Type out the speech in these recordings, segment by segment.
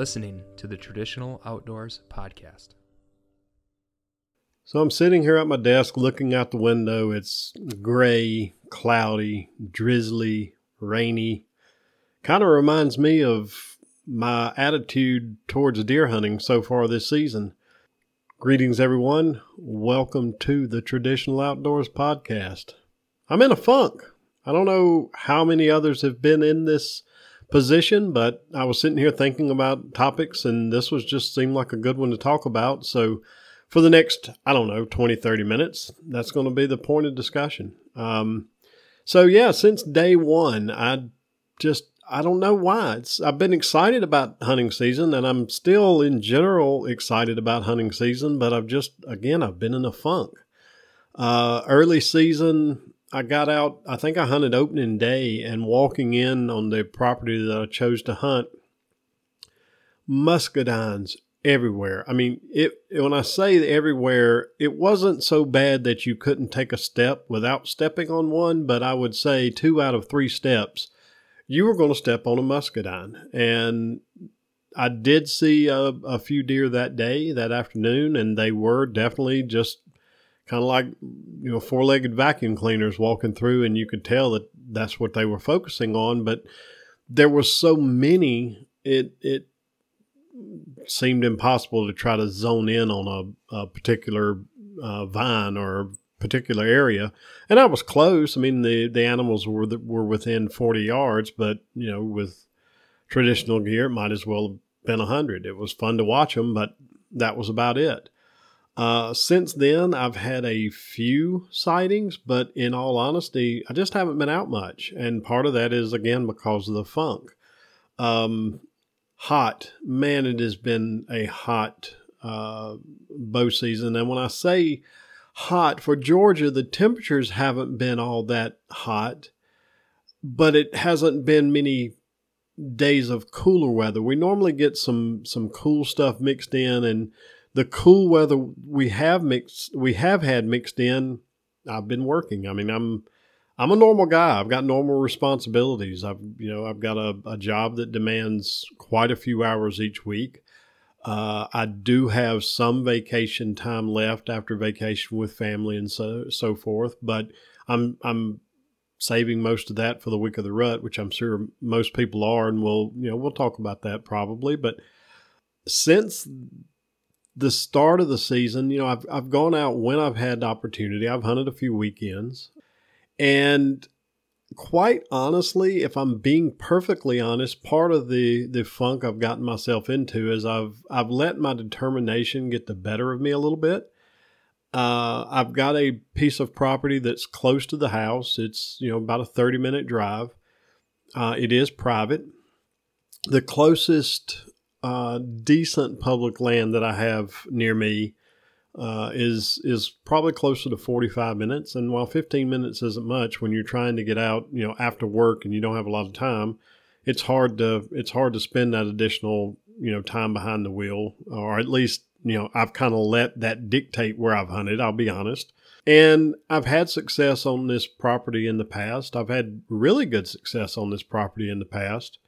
listening to the Traditional Outdoors Podcast. So I'm sitting here at my desk looking out the window. It's gray, cloudy, drizzly, rainy. Kind of reminds me of my attitude towards deer hunting so far this season. Greetings, everyone. Welcome to the Traditional Outdoors Podcast. I'm in a funk. I don't know how many others have been in this position, but I was sitting here thinking about topics, and this was just seemed like a good one to talk about. So, for the next, I don't know, 20, 30 minutes, that's going to be the point of discussion. Um, so, yeah, since day one, I just I don't know why. It's, I've been excited about hunting season, and I'm still in general excited about hunting season. But I've just again I've been in a funk. Uh, early season, I got out. I think I hunted opening day, and walking in on the property that I chose to hunt, muscadines everywhere. I mean, it when I say everywhere, it wasn't so bad that you couldn't take a step without stepping on one, but I would say two out of three steps you were going to step on a muscadine. And I did see a, a few deer that day, that afternoon, and they were definitely just kind of like you know four-legged vacuum cleaners walking through, and you could tell that that's what they were focusing on. But there were so many, it it seemed impossible to try to zone in on a, a particular uh, vine or particular area, and I was close. I mean, the the animals were the, were within forty yards, but you know, with traditional gear, it might as well have been hundred. It was fun to watch them, but that was about it. Uh, since then, I've had a few sightings, but in all honesty, I just haven't been out much, and part of that is again because of the funk. Um, hot, man, it has been a hot uh, bow season, and when I say hot. For Georgia, the temperatures haven't been all that hot, but it hasn't been many days of cooler weather. We normally get some some cool stuff mixed in and the cool weather we have mixed we have had mixed in I've been working. I mean, I'm I'm a normal guy. I've got normal responsibilities. I've you know, I've got a, a job that demands quite a few hours each week. Uh, I do have some vacation time left after vacation with family and so so forth, but I'm I'm saving most of that for the week of the rut, which I'm sure most people are, and we'll you know we'll talk about that probably. But since the start of the season, you know, I've I've gone out when I've had the opportunity. I've hunted a few weekends, and quite honestly, if I'm being perfectly honest, part of the the funk I've gotten myself into is I've I've let my determination get the better of me a little bit. Uh, I've got a piece of property that's close to the house. It's you know about a thirty minute drive. Uh, it is private. The closest uh, decent public land that I have near me uh, is is probably closer to 45 minutes. And while 15 minutes isn't much when you're trying to get out, you know, after work and you don't have a lot of time, it's hard to it's hard to spend that additional you know time behind the wheel, or at least you know I've kind of let that dictate where I've hunted. I'll be honest. And I've had success on this property in the past. I've had really good success on this property in the past.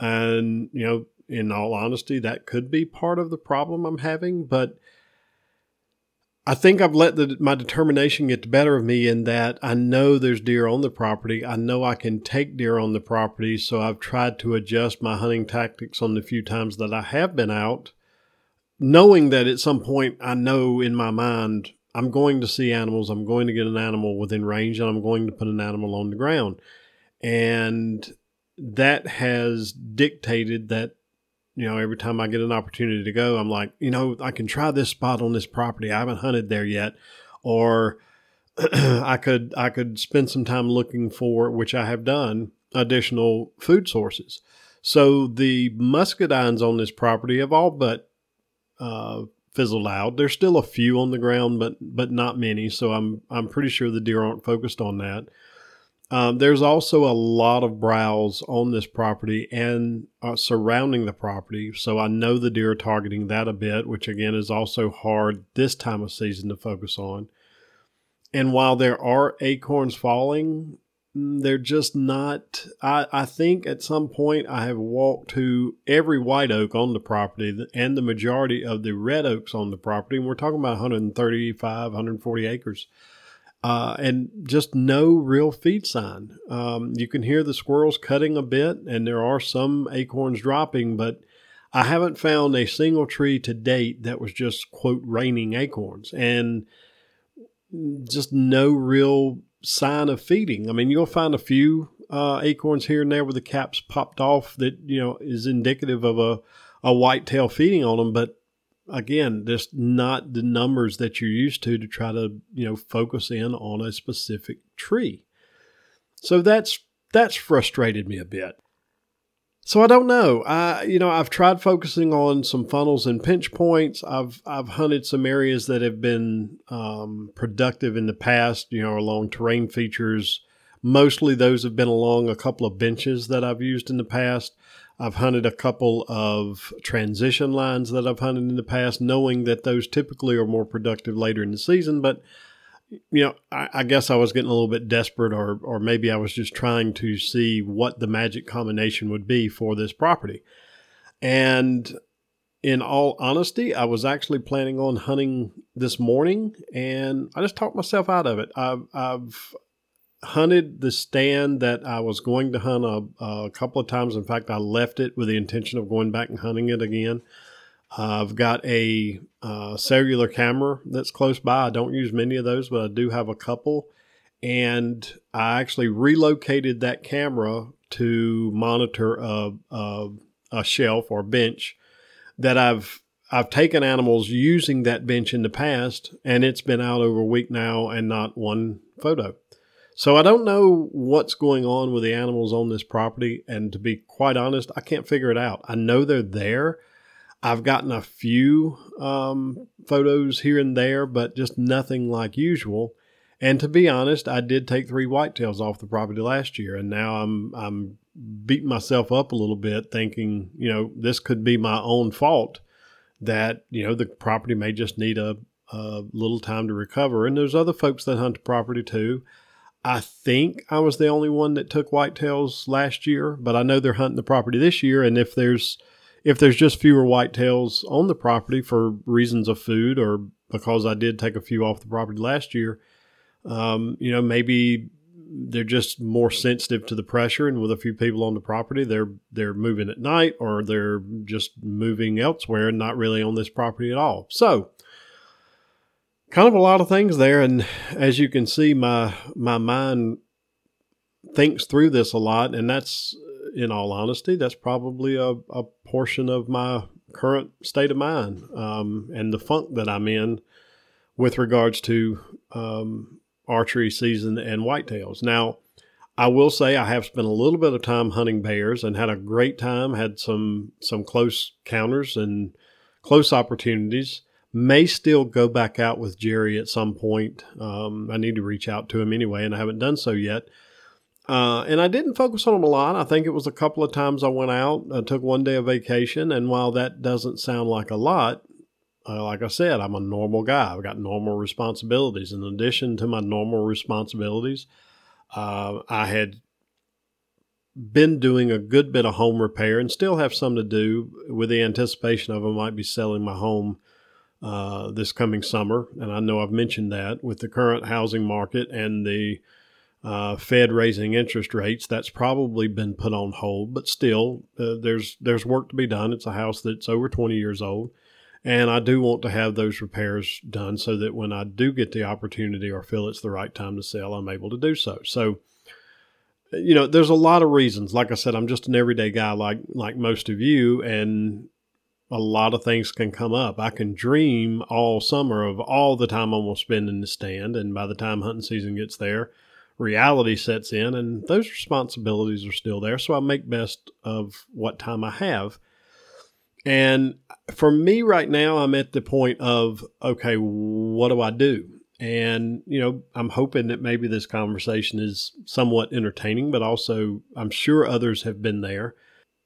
And, you know, in all honesty, that could be part of the problem I'm having. But I think I've let the, my determination get the better of me in that I know there's deer on the property. I know I can take deer on the property. So I've tried to adjust my hunting tactics on the few times that I have been out, knowing that at some point I know in my mind I'm going to see animals. I'm going to get an animal within range and I'm going to put an animal on the ground. And that has dictated that you know, every time I get an opportunity to go, I'm like, you know, I can try this spot on this property. I haven't hunted there yet, or I could I could spend some time looking for, which I have done, additional food sources. So the muscadines on this property have all but uh, fizzled out. There's still a few on the ground, but but not many. So I'm I'm pretty sure the deer aren't focused on that. Um, there's also a lot of browse on this property and uh, surrounding the property. So I know the deer are targeting that a bit, which again is also hard this time of season to focus on. And while there are acorns falling, mm, they're just not. I, I think at some point I have walked to every white oak on the property and the majority of the red oaks on the property. And we're talking about 135, 140 acres. Uh, and just no real feed sign. Um, you can hear the squirrels cutting a bit, and there are some acorns dropping, but I haven't found a single tree to date that was just, quote, raining acorns. And just no real sign of feeding. I mean, you'll find a few uh, acorns here and there where the caps popped off that you know is indicative of a a whitetail feeding on them, but again, just not the numbers that you're used to to try to you know focus in on a specific tree. So that's that's frustrated me a bit. So I don't know. I you know I've tried focusing on some funnels and pinch points. I've I've hunted some areas that have been um, productive in the past. You know along terrain features. Mostly those have been along a couple of benches that I've used in the past. I've hunted a couple of transition lines that I've hunted in the past, knowing that those typically are more productive later in the season. But you know, I, I, guess I was getting a little bit desperate, or or maybe I was just trying to see what the magic combination would be for this property. And in all honesty, I was actually planning on hunting this morning, and I just talked myself out of it. I've, I've hunted the stand that I was going to hunt a, a couple of times. In fact, I left it with the intention of going back and hunting it again. I've got a uh, cellular camera that's close by. I don't use many of those, but I do have a couple. And I actually relocated that camera to monitor a, a, a shelf or bench that I've I've taken animals using that bench in the past, and it's been out over a week now and not one photo. So I don't know what's going on with the animals on this property. And to be quite honest, I can't figure it out. I know they're there, I've gotten a few um, photos here and there, but just nothing like usual. And to be honest, I did take three whitetails off the property last year, and now I'm I'm beating myself up a little bit, thinking you know this could be my own fault. That you know the property may just need a, a little time to recover, and there's other folks that hunt the property too. I think I was the only one that took whitetails last year, but I know they're hunting the property this year, and if there's if there's just fewer whitetails on the property for reasons of food or because I did take a few off the property last year, um, you know, maybe they're just more sensitive to the pressure and with a few people on the property they're they're moving at night or they're just moving elsewhere and not really on this property at all. So kind of a lot of things there and as you can see my my mind thinks through this a lot and that's in all honesty, that's probably a, a portion of my current state of mind um, and the funk that I'm in with regards to um, archery season and whitetails. Now, I will say I have spent a little bit of time hunting bears and had a great time. Had some some close counters and close opportunities. May still go back out with Jerry at some point. Um, I need to reach out to him anyway, and I haven't done so yet. Uh, and I didn't focus on them a lot. I think it was a couple of times I went out. I took one day of vacation, and while that doesn't sound like a lot, uh, like I said, I'm a normal guy. I've got normal responsibilities. In addition to my normal responsibilities, uh, I had been doing a good bit of home repair and still have some to do with the anticipation of I might be selling my home uh, this coming summer. And I know I've mentioned that with the current housing market and the uh, Fed raising interest rates, that's probably been put on hold. But still, uh, there's there's work to be done. It's a house that's over 20 years old, and I do want to have those repairs done so that when I do get the opportunity or feel it's the right time to sell, I'm able to do so. So, you know, there's a lot of reasons. Like I said, I'm just an everyday guy, like like most of you, and a lot of things can come up. I can dream all summer of all the time I'm going to spend in the stand, and by the time hunting season gets there reality sets in and those responsibilities are still there. So I make best of what time I have. And for me right now, I'm at the point of, okay, what do I do? And, you know, I'm hoping that maybe this conversation is somewhat entertaining, but also I'm sure others have been there.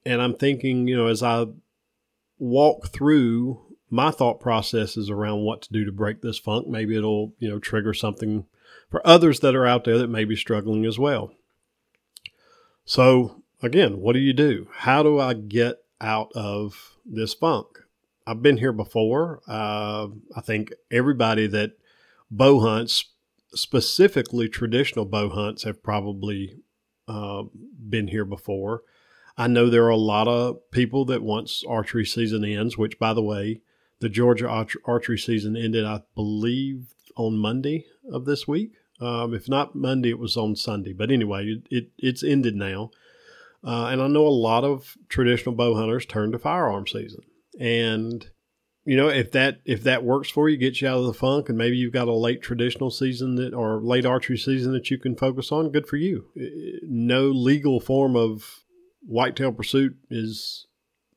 And I'm thinking, you know, as I walk through my thought processes around what to do to break this funk, maybe it'll, you know, trigger something for others that are out there that may be struggling as well. So, again, what do you do? How do I get out of this funk? I've been here before. Uh, I think everybody that bow hunts, specifically traditional bow hunts, have probably uh, been here before. I know there are a lot of people that once archery season ends, which, by the way, the Georgia arch- archery season ended, I believe, on Monday of this week. Um, if not Monday, it was on Sunday. But anyway, it, it it's ended now. Uh, and I know a lot of traditional bow hunters turn to firearm season. And you know, if that if that works for you, gets you out of the funk, and maybe you've got a late traditional season that or late archery season that you can focus on, good for you. No legal form of whitetail pursuit is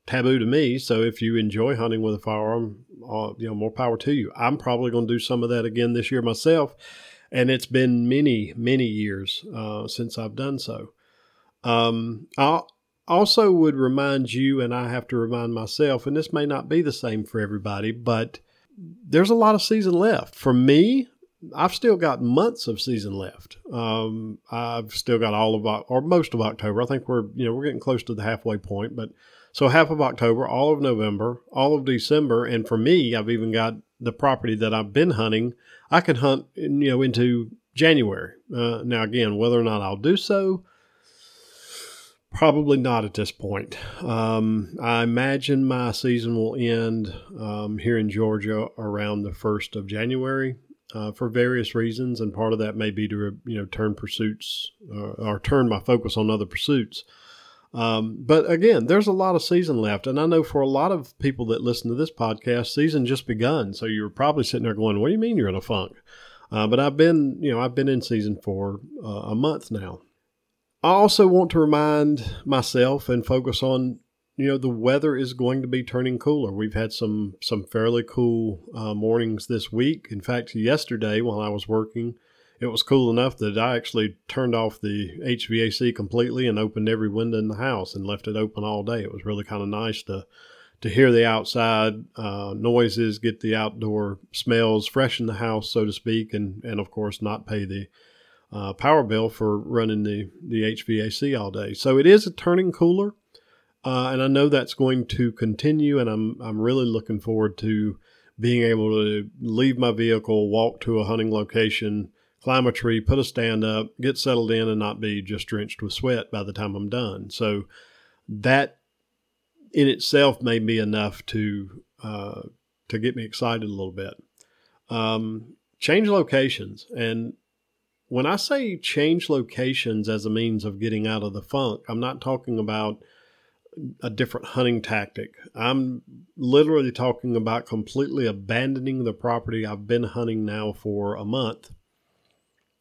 taboo to me. So if you enjoy hunting with a firearm, uh, you know, more power to you. I'm probably going to do some of that again this year myself, and it's been many many years uh, since I've done so. Um, I also would remind you, and I have to remind myself, and this may not be the same for everybody, but there's a lot of season left. For me, I've still got months of season left. Um, I've still got all of or most of October. I think we're you know we're getting close to the halfway point, but so half of October, all of November, all of December, and for me, I've even got the property that I've been hunting. I can hunt you know into January. Uh, now again, whether or not I'll do so, Probably not at this point. Um, I imagine my season will end um, here in Georgia around the first of January uh, for various reasons, and part of that may be to you know turn pursuits uh, or turn my focus on other pursuits. Um, but again, there's a lot of season left, and I know for a lot of people that listen to this podcast, season just begun. So you're probably sitting there going, "What do you mean you're in a funk?" Uh, but I've been, you know, I've been in season for uh, a month now. I also want to remind myself and focus on you know the weather is going to be turning cooler. We've had some some fairly cool uh, mornings this week. In fact, yesterday while I was working, it was cool enough that I actually turned off the HVAC completely and opened every window in the house and left it open all day. It was really kind of nice to to hear the outside uh, noises, get the outdoor smells fresh in the house, so to speak, and and of course not pay the uh, power bill for running the, the HVAC all day. So it is a turning cooler, uh, and I know that's going to continue. And I'm I'm really looking forward to being able to leave my vehicle, walk to a hunting location, climb a tree, put a stand up, get settled in, and not be just drenched with sweat by the time I'm done. So that in itself may be enough to uh, to get me excited a little bit. Um, change locations and when I say change locations as a means of getting out of the funk, I'm not talking about a different hunting tactic. I'm literally talking about completely abandoning the property I've been hunting now for a month,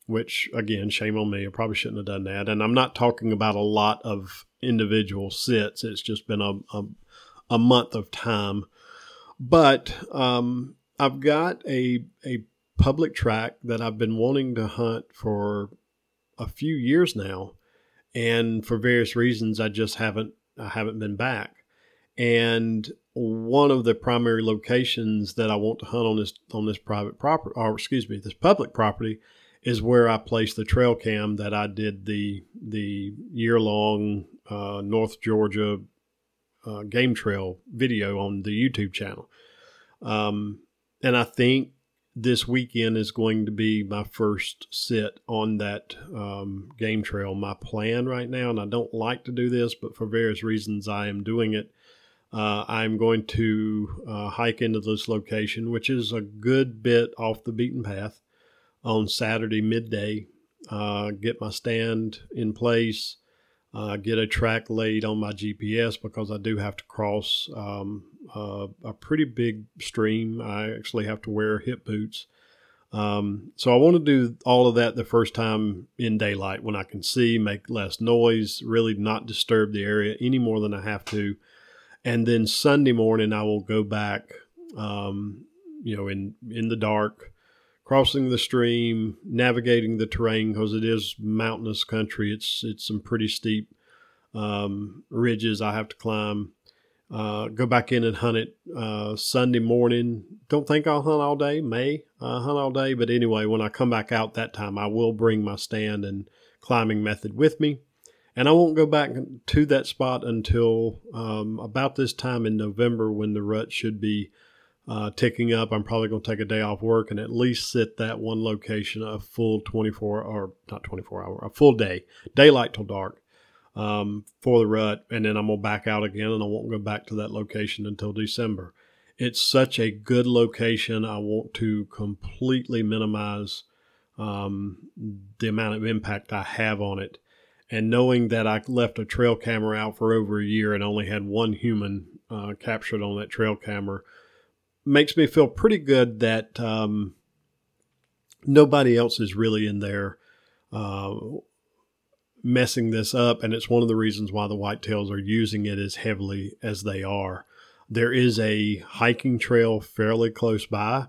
which, again, shame on me. I probably shouldn't have done that. And I'm not talking about a lot of individual sits, it's just been a, a, a month of time. But um, I've got a, a public track that I've been wanting to hunt for a few years now, and for various reasons, I just haven't I haven't been back. And one of the primary locations that I want to hunt on this on this private property, or excuse me, this public property, is where I placed the trail cam that I did the the year long uh, North Georgia uh, game trail video on the YouTube channel. Um, and I think this weekend is going to be my first sit on that um, game trail. My plan right now, and I don't like to do this, but for various reasons, I am doing it. Uh, I'm going to uh, hike into this location, which is a good bit off the beaten path, on Saturday midday. Uh, get my stand in place, uh, get a track laid on my GPS because I do have to cross um, uh, a pretty big stream. I actually have to wear hip boots. Um, so I want to do all of that the first time in daylight when I can see, make less noise, really not disturb the area any more than I have to. And then Sunday morning I will go back, um, you know, in in the dark crossing the stream, navigating the terrain because it is mountainous country. It's it's some pretty steep um, ridges I have to climb. Uh, go back in and hunt it uh, Sunday morning. Don't think I'll hunt all day. May uh, hunt all day, but anyway, when I come back out that time, I will bring my stand and climbing method with me, And I won't go back to that spot until um, about this time in November when the rut should be uh, ticking up. I'm probably going to take a day off work and at least sit that one location a full 24 or not 24 hour, a full day, daylight till dark um, for the rut. And then I'm going to back out again and I won't go back to that location until December. It's such a good location. I want to completely minimize um, the amount of impact I have on it. And knowing that I left a trail camera out for over a year and only had one human uh, captured on that trail camera makes me feel pretty good that um, nobody else is really in there uh, messing this up. And it's one of the reasons why the whitetails are using it as heavily as they are. There is a hiking trail fairly close by,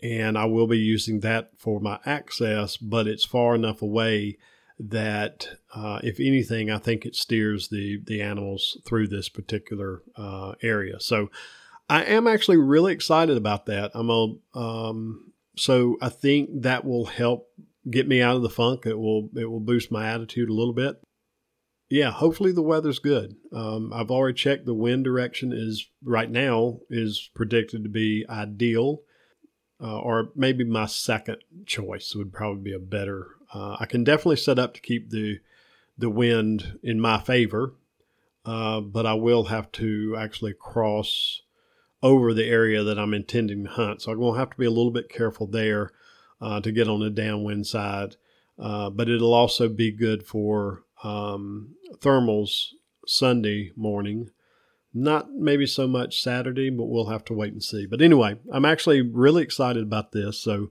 and I will be using that for my access, but it's far enough away that uh, if anything, I think it steers the the animals through this particular uh, area. So I am actually really excited about that. I'm a um, so I think that will help get me out of the funk. It will it will boost my attitude a little bit. Yeah, hopefully the weather's good. Um, I've already checked the wind direction is right now is predicted to be ideal, uh, or maybe my second choice would probably be a better. Uh, I can definitely set up to keep the the wind in my favor, uh, but I will have to actually cross over the area that I'm intending to hunt. So I'm going to have to be a little bit careful there uh, to get on the downwind side. Uh, but it'll also be good for um, thermals Sunday morning. Not maybe so much Saturday, but we'll have to wait and see. But anyway, I'm actually really excited about this. So,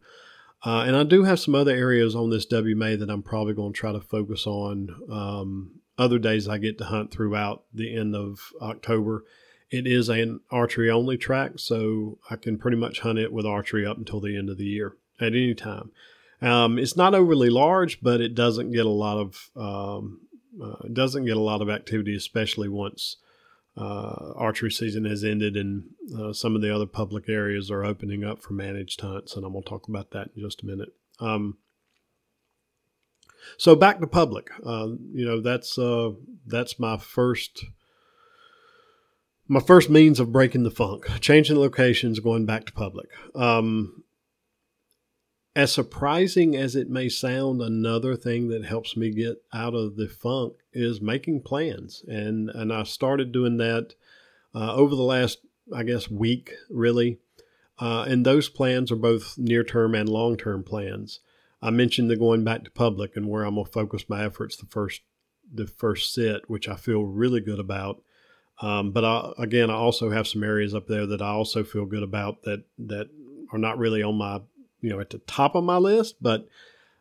uh, and I do have some other areas on this WMA that I'm probably going to try to focus on. Um, other days I get to hunt throughout the end of October. It is an archery only track, so I can pretty much hunt it with archery up until the end of the year at any time. Um, it's not overly large, but it doesn't get a lot of um, uh, doesn't get a lot of activity, especially once uh, archery season has ended and uh, some of the other public areas are opening up for managed hunts, and I'm going to talk about that in just a minute. Um, so back to public, uh, you know that's uh, that's my first my first means of breaking the funk, changing locations, going back to public. Um, as surprising as it may sound, another thing that helps me get out of the funk is making plans, and and I started doing that uh, over the last, I guess, week really. Uh, and those plans are both near term and long term plans. I mentioned the going back to public and where I'm gonna focus my efforts the first the first sit, which I feel really good about. Um, but I, again, I also have some areas up there that I also feel good about that that are not really on my you know at the top of my list, but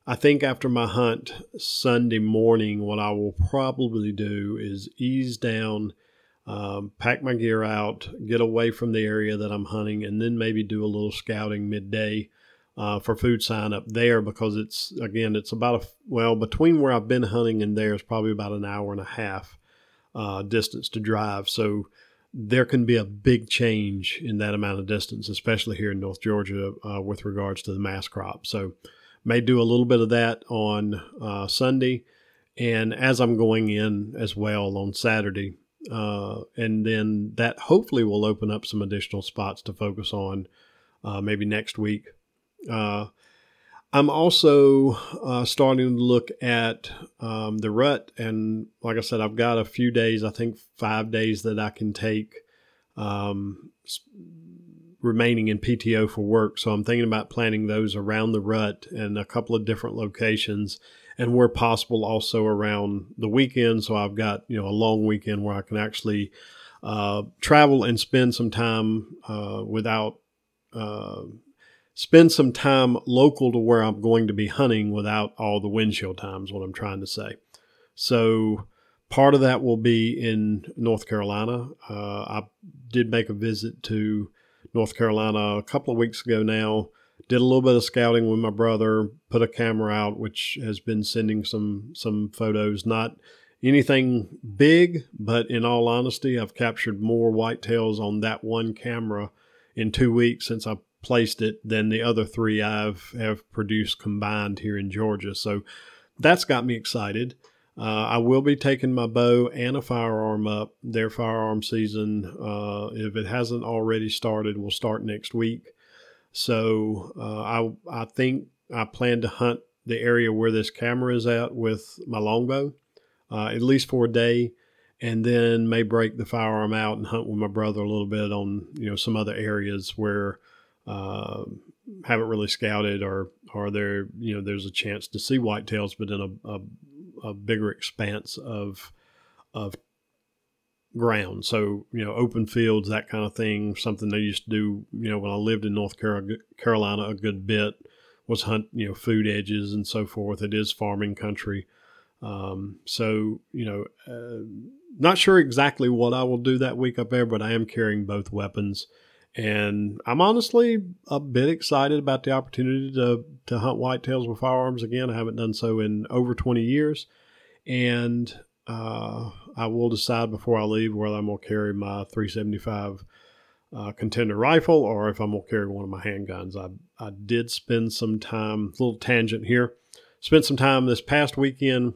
I think after my hunt Sunday morning, what I will probably do is ease down, um, pack my gear out, get away from the area that I'm hunting, and then maybe do a little scouting midday uh, for food sign up there because it's again it's about a well between where I've been hunting and there is probably about an hour and a half uh, distance to drive. So there can be a big change in that amount of distance, especially here in North Georgia uh, with regards to the mass crop. So may do a little bit of that on uh, Sunday, and as I'm going in as well on Saturday. Uh, and then that hopefully will open up some additional spots to focus on uh, maybe next week. Uh, I'm also uh, starting to look at um, the rut, and like I said, I've got a few days. I think five days that I can take um, remaining in PTO for work. So I'm thinking about planning those around the rut and a couple of different locations, and where possible, also around the weekend. So I've got you know a long weekend where I can actually uh, travel and spend some time uh, without uh, spend some time local to where I'm going to be hunting without all the windshield times, what I'm trying to say. So part of that will be in North Carolina. Uh, I did make a visit to North Carolina a couple of weeks ago now. Did a little bit of scouting with my brother, put a camera out, which has been sending some some photos. Not anything big, but in all honesty, I've captured more whitetails on that one camera in two weeks since I placed it than the other three I've have produced combined here in Georgia. So that's got me excited. Uh, I will be taking my bow and a firearm up. Their firearm season, uh, if it hasn't already started, will start next week. So uh, I I think I plan to hunt the area where this camera is at with my longbow, uh, at least for a day, and then may break the firearm out and hunt with my brother a little bit on you know some other areas where uh, haven't really scouted or or there you know there's a chance to see whitetails, but in a, a a bigger expanse of of ground. So you know, open fields, that kind of thing. Something they used to do. You know, when I lived in North Carolina a good bit was hunt you know food edges and so forth. It is farming country. Um, so you know, uh, not sure exactly what I will do that week up there, but I am carrying both weapons. And I'm honestly a bit excited about the opportunity to, to hunt whitetails with firearms again. I haven't done so in over 20 years. And uh, I will decide before I leave whether I'm going to carry my 375 uh, contender rifle or if I'm going to carry one of my handguns. I, I did spend some time, little tangent here, spent some time this past weekend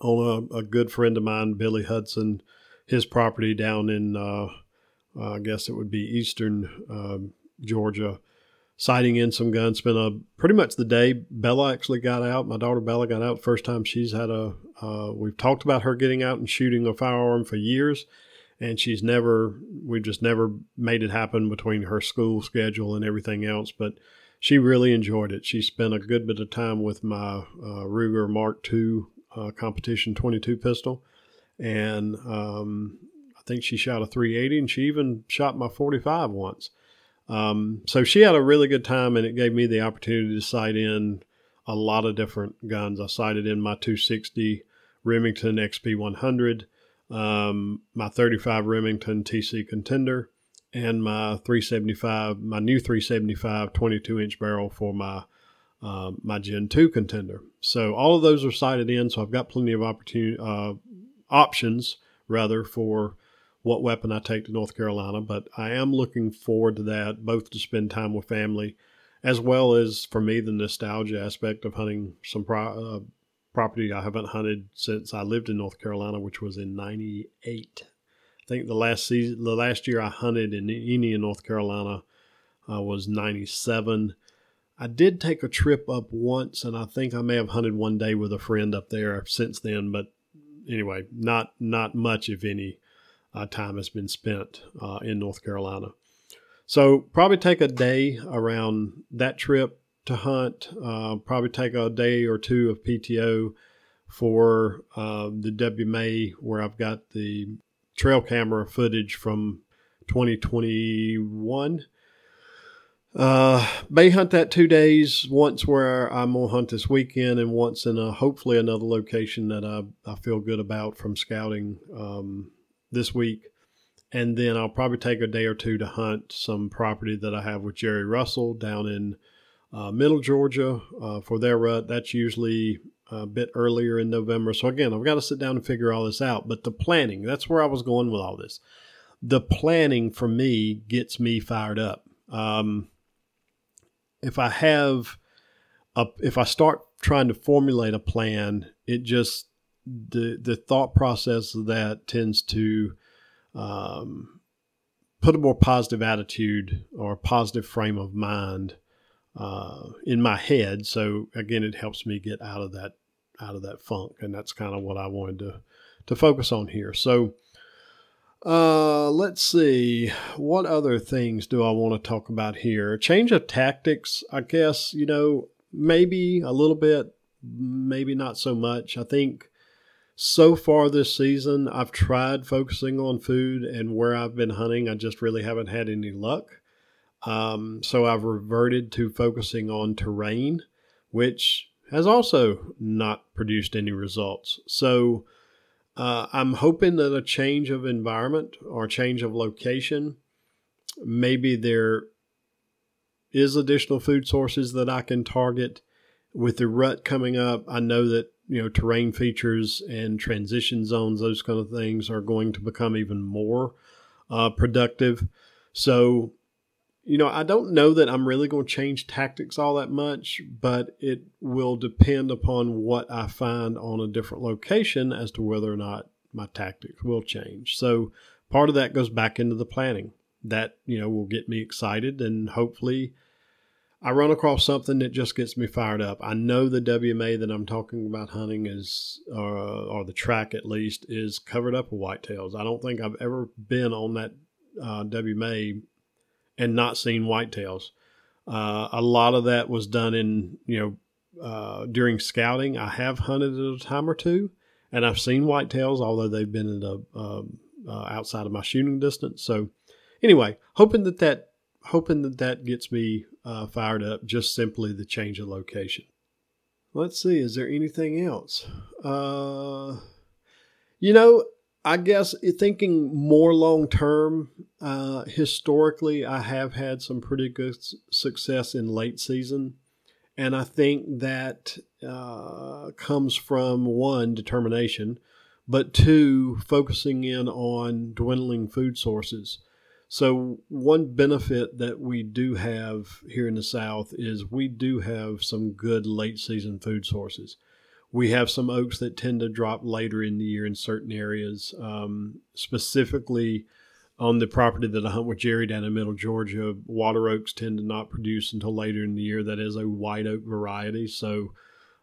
on a, a good friend of mine, Billy Hudson, his property down in uh, I guess it would be eastern um, Georgia, sighting in some guns. Spent a pretty much the day. Bella actually got out. My daughter Bella got out. First time she's had a. Uh, we've talked about her getting out and shooting a firearm for years, and she's never. We've just never made it happen between her school schedule and everything else. But she really enjoyed it. She spent a good bit of time with my uh, Ruger Mark II uh, competition 22 pistol, and um, think she shot a 380 and she even shot my 45 once. Um, so she had a really good time and it gave me the opportunity to sight in a lot of different guns. I sighted in my 260 Remington XP 100, um, my 35 Remington TC Contender, and my 375, my new 375 22 inch barrel for my uh, my Gen 2 contender. So all of those are sighted in. So I've got plenty of opportunity uh, options rather for what weapon I take to North Carolina, but I am looking forward to that, both to spend time with family, as well as for me the nostalgia aspect of hunting some pro- uh, property I haven't hunted since I lived in North Carolina, which was in '98. I think the last season, the last year I hunted in Enid, North Carolina, uh, was '97. I did take a trip up once, and I think I may have hunted one day with a friend up there since then. But anyway, not not much, if any, time has been spent uh, in North Carolina. So probably take a day around that trip to hunt. Uh, probably take a day or two of PTO for uh, the WMA where I've got the trail camera footage from 2021. Uh, may hunt that two days. Once where I'm gonna hunt this weekend, and once in a hopefully another location that I, I feel good about from scouting um, this week. And then I'll probably take a day or two to hunt some property that I have with Jerry Russell down in uh, Middle Georgia uh, for their rut. That's usually a bit earlier in November. So again, I've got to sit down and figure all this out. But the planning, that's where I was going with all this. The planning for me gets me fired up. Um, if I have a, if I start trying to formulate a plan, it just the the thought process of that tends to um, put a more positive attitude or positive frame of mind uh, in my head. So again, it helps me get out of that out of that funk, and that's kind of what I wanted to to focus on here. So. Uh, let's see. What other things do I want to talk about here? Change of tactics, I guess, you know, maybe a little bit, maybe not so much. I think so far this season, I've tried focusing on food, and where I've been hunting, I just really haven't had any luck. Um, so I've reverted to focusing on terrain, which has also not produced any results. So uh, I'm hoping that a change of environment or change of location, maybe there is additional food sources that I can target. With the rut coming up, I know that you know terrain features and transition zones those kind of things are going to become even more uh, productive so you know, I don't know that I'm really going to change tactics all that much, but it will depend upon what I find on a different location as to whether or not my tactics will change. So part of that goes back into the planning. That, you know, will get me excited and hopefully I run across something that just gets me fired up. I know the WMA that I'm talking about hunting is, uh, or the track at least, is covered up with whitetails. I don't think I've ever been on that uh, WMA and not seen whitetails. Uh, a lot of that was done in, you know, uh, during scouting. I have hunted at a time or two, and I've seen whitetails, although they've been in the um, uh, outside of my shooting distance. So, anyway, hoping that that hoping that that gets me uh, fired up. Just simply the change of location. Let's see. Is there anything else? Uh, you know, I guess thinking more long term, uh, historically, I have had some pretty good success in late season. And I think that uh, comes from one, determination, but two, focusing in on dwindling food sources. So, one benefit that we do have here in the South is we do have some good late season food sources we have some oaks that tend to drop later in the year in certain areas, um, specifically on the property that I hunt with Jerry down in Middle Georgia. Water oaks tend to not produce until later in the year. That is a white oak variety. So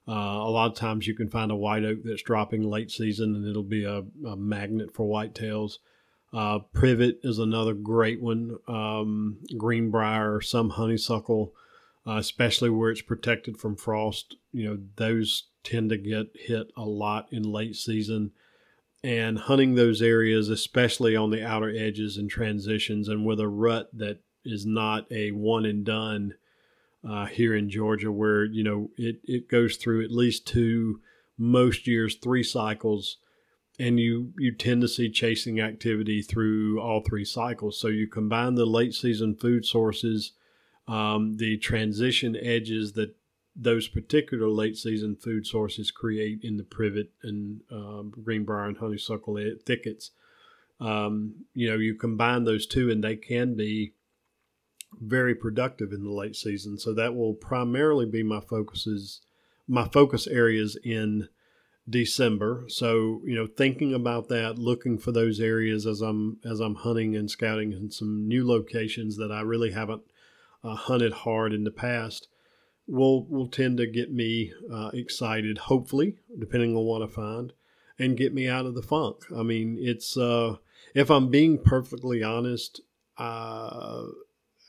uh, a lot of times you can find a white oak that's dropping late season and it'll be a, a magnet for whitetails. Uh, privet is another great one. Um, greenbrier, some honeysuckle, uh, especially where it's protected from frost. You know, those tend to get hit a lot in late season. And hunting those areas, especially on the outer edges and transitions, and with a rut that is not a one and done uh, here in Georgia, where you know it it goes through at least two, most years three cycles, and you you tend to see chasing activity through all three cycles. So you combine the late season food sources, um, the transition edges that those particular late season food sources create in the privet and um, greenbrier and honeysuckle thickets. Um, you know, you combine those two and they can be very productive in the late season. So that will primarily be my focuses, my focus areas in December. So you know, thinking about that, looking for those areas as I'm as I'm hunting and scouting in some new locations that I really haven't uh, hunted hard in the past will will tend to get me uh, excited. Hopefully, depending on what I find, and get me out of the funk. I mean, it's uh, if I'm being perfectly honest, uh,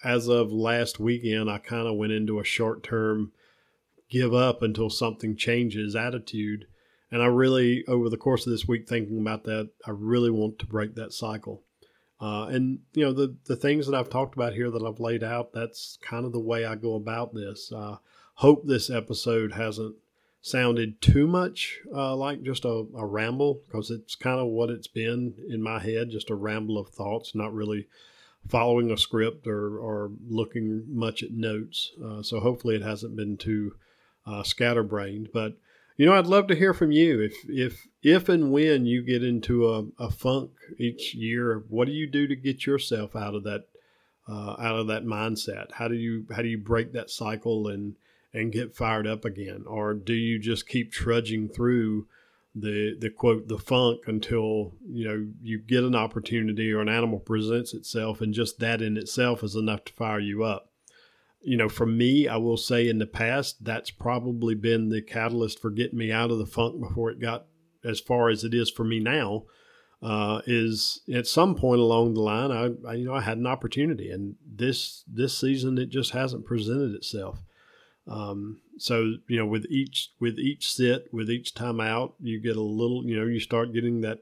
as of last weekend, I kind of went into a short term give up until something changes attitude. And I really, over the course of this week, thinking about that, I really want to break that cycle. Uh, and you know the the things that I've talked about here that I've laid out. That's kind of the way I go about this. Uh, hope this episode hasn't sounded too much uh, like just a, a ramble because it's kind of what it's been in my head just a ramble of thoughts, not really following a script or, or looking much at notes. Uh, so hopefully it hasn't been too uh, scatterbrained. But you know, I'd love to hear from you if if if and when you get into a, a funk each year. What do you do to get yourself out of that uh, out of that mindset? How do you how do you break that cycle and and get fired up again? Or do you just keep trudging through the the quote the funk until you know you get an opportunity or an animal presents itself and just that in itself is enough to fire you up? You know, for me, I will say in the past that's probably been the catalyst for getting me out of the funk before it got as far as it is for me now. Uh, is at some point along the line, I, I, you know I had an opportunity, and this this season it just hasn't presented itself. Um, so you know, with each with each sit, with each time out, you get a little. You know, you start getting that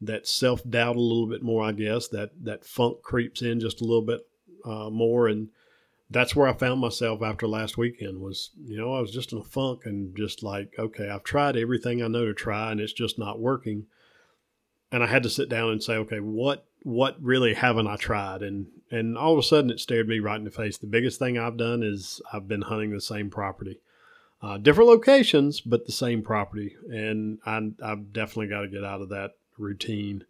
that self doubt a little bit more. I guess that that funk creeps in just a little bit uh, more, and that's where I found myself after last weekend. Was you know I was just in a funk and just like okay, I've tried everything I know to try, and it's just not working. And I had to sit down and say, okay, what what really haven't I tried? And and all of a sudden it stared me right in the face. The biggest thing I've done is I've been hunting the same property, uh, different locations, but the same property, and I, I've definitely got to get out of that routine,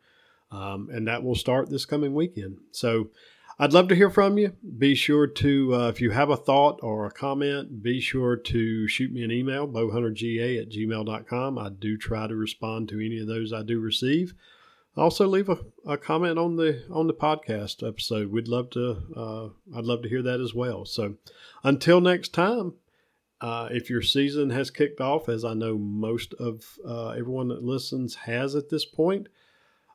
um, and that will start this coming weekend. So. I'd love to hear from you. Be sure to, uh, if you have a thought or a comment, be sure to shoot me an email, bowhunterga at gmail.com. I do try to respond to any of those I do receive. Also, leave a, a comment on the on the podcast episode. We'd love to. Uh, I'd love to hear that as well. So, until next time, uh, if your season has kicked off, as I know most of uh, everyone that listens has at this point,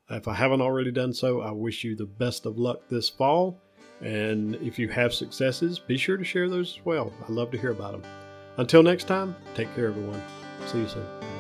if I haven't already done so, I wish you the best of luck this fall. And if you have successes, be sure to share those as well. I love to hear about them. Until next time, take care, everyone. See you soon.